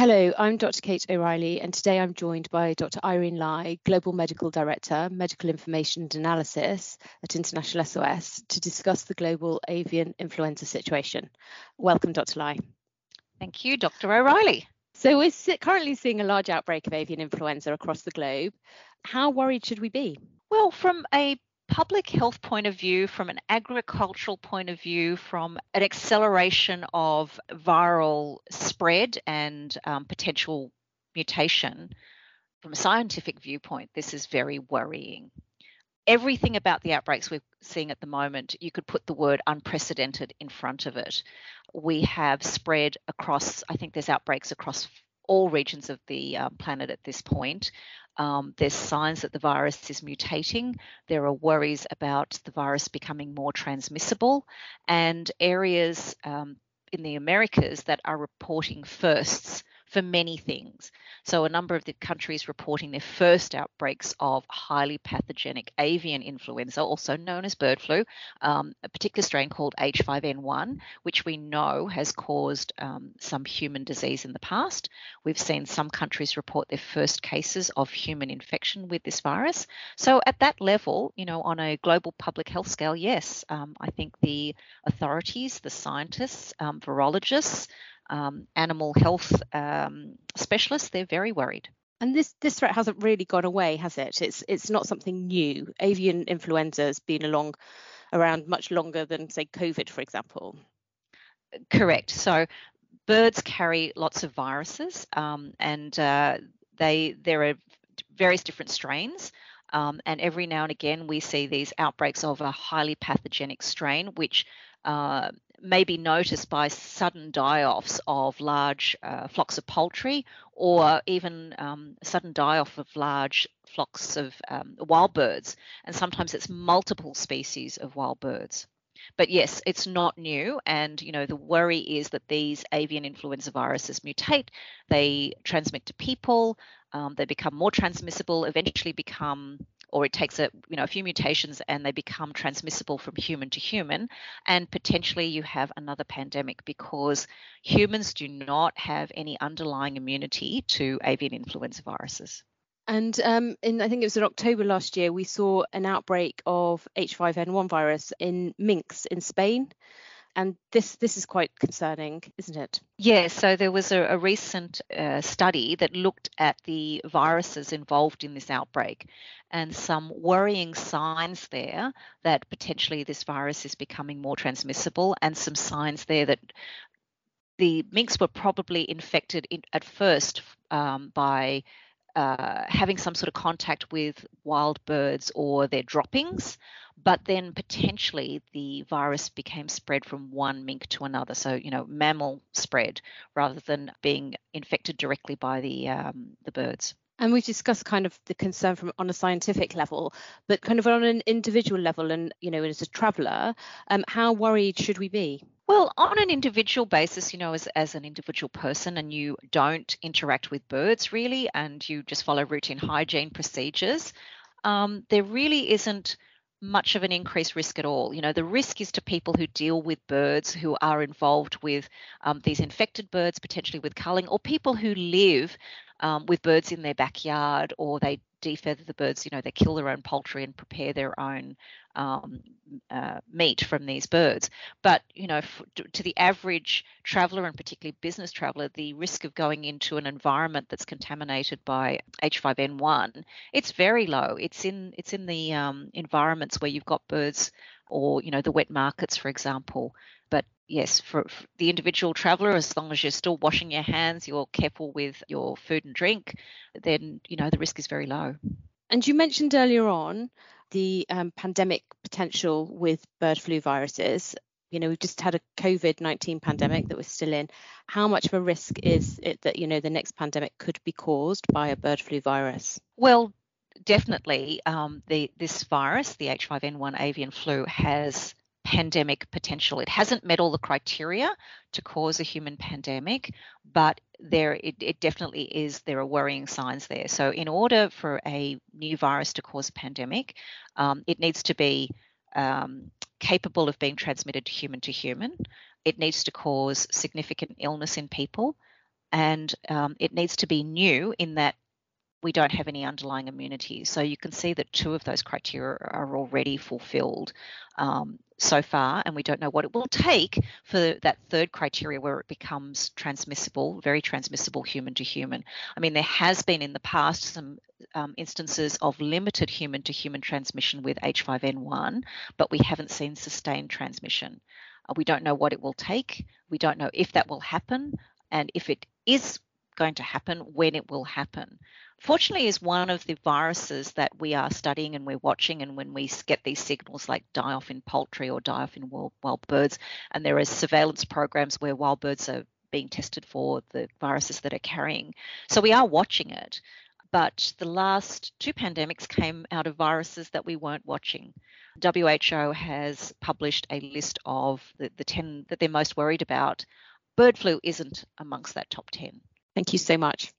Hello, I'm Dr. Kate O'Reilly, and today I'm joined by Dr. Irene Lai, Global Medical Director, Medical Information and Analysis at International SOS, to discuss the global avian influenza situation. Welcome, Dr. Lai. Thank you, Dr. O'Reilly. So, we're currently seeing a large outbreak of avian influenza across the globe. How worried should we be? Well, from a public health point of view, from an agricultural point of view, from an acceleration of viral spread and um, potential mutation, from a scientific viewpoint, this is very worrying. Everything about the outbreaks we're seeing at the moment, you could put the word unprecedented in front of it. We have spread across, I think there's outbreaks across all regions of the um, planet at this point. Um, there's signs that the virus is mutating. There are worries about the virus becoming more transmissible, and areas um, in the Americas that are reporting firsts for many things. So, a number of the countries reporting their first outbreaks of highly pathogenic avian influenza, also known as bird flu, um, a particular strain called H5N1, which we know has caused um, some human disease in the past. We've seen some countries report their first cases of human infection with this virus. So, at that level, you know, on a global public health scale, yes, um, I think the authorities, the scientists, um, virologists, um, animal health um, specialists, they're very worried. And this this threat hasn't really gone away, has it? It's it's not something new. Avian influenza has been along around much longer than say COVID, for example. Correct. So birds carry lots of viruses, um, and uh, they there are various different strains. Um, and every now and again, we see these outbreaks of a highly pathogenic strain, which uh, may be noticed by sudden die-offs of large uh, flocks of poultry or even um, sudden die-off of large flocks of um, wild birds. And sometimes it's multiple species of wild birds. But yes, it's not new. And, you know, the worry is that these avian influenza viruses mutate, they transmit to people, um, they become more transmissible, eventually become or it takes a you know a few mutations and they become transmissible from human to human and potentially you have another pandemic because humans do not have any underlying immunity to avian influenza viruses. And um, in I think it was in October last year, we saw an outbreak of H5N1 virus in minks in Spain and this this is quite concerning, isn't it? Yeah. So there was a, a recent uh, study that looked at the viruses involved in this outbreak, and some worrying signs there that potentially this virus is becoming more transmissible, and some signs there that the minks were probably infected in, at first um, by uh, having some sort of contact with wild birds or their droppings, but then potentially the virus became spread from one mink to another. So, you know, mammal spread rather than being infected directly by the um, the birds. And we've discussed kind of the concern from on a scientific level, but kind of on an individual level, and you know, as a traveller, um, how worried should we be? Well, on an individual basis, you know, as, as an individual person and you don't interact with birds really, and you just follow routine hygiene procedures, um, there really isn't much of an increased risk at all. You know, the risk is to people who deal with birds, who are involved with um, these infected birds, potentially with culling, or people who live um, with birds in their backyard or they defeather the birds, you know, they kill their own poultry and prepare their own um, uh, meat from these birds. But, you know, f- to the average traveller and particularly business traveller, the risk of going into an environment that's contaminated by H5N1, it's very low. It's in it's in the um, environments where you've got birds or, you know, the wet markets, for example. But yes, for, for, the individual traveller, as long as you're still washing your hands, you're careful with your food and drink, then you know the risk is very low. And you mentioned earlier on the um, pandemic potential with bird flu viruses. You know, we've just had a COVID 19 pandemic that we're still in. How much of a risk is it that, you know, the next pandemic could be caused by a bird flu virus? Well, definitely. Um, the, this virus, the H5N1 avian flu, has pandemic potential. It hasn't met all the criteria to cause a human pandemic, but there it, it, definitely is. There are worrying signs there. So, in order for a new virus to cause a pandemic, um, it needs to be um, capable of being transmitted human to human. It needs to cause significant illness in people. and um, it needs to be new in that we don't have any underlying immunity. So you can see that two of those criteria are already fulfilled um, so far, and we don't know what it will take for that third criteria where it becomes transmissible, very transmissible human to human. I mean, there has been in the past some um, instances of limited human to human transmission with H5N1, but we haven't seen sustained transmission. Uh, we don't know what it will take. We don't know if that will happen. And if it is going to happen, when it will happen fortunately is one of the viruses that we are studying and we're watching and when we get these signals like die off in poultry or die off in wild, wild birds and there are surveillance programs where wild birds are being tested for the viruses that are carrying. So we are watching it but the last two pandemics came out of viruses that we weren't watching. WHO has published a list of the, the 10 that they're most worried about. Bird flu isn't amongst that top 10 thank you so much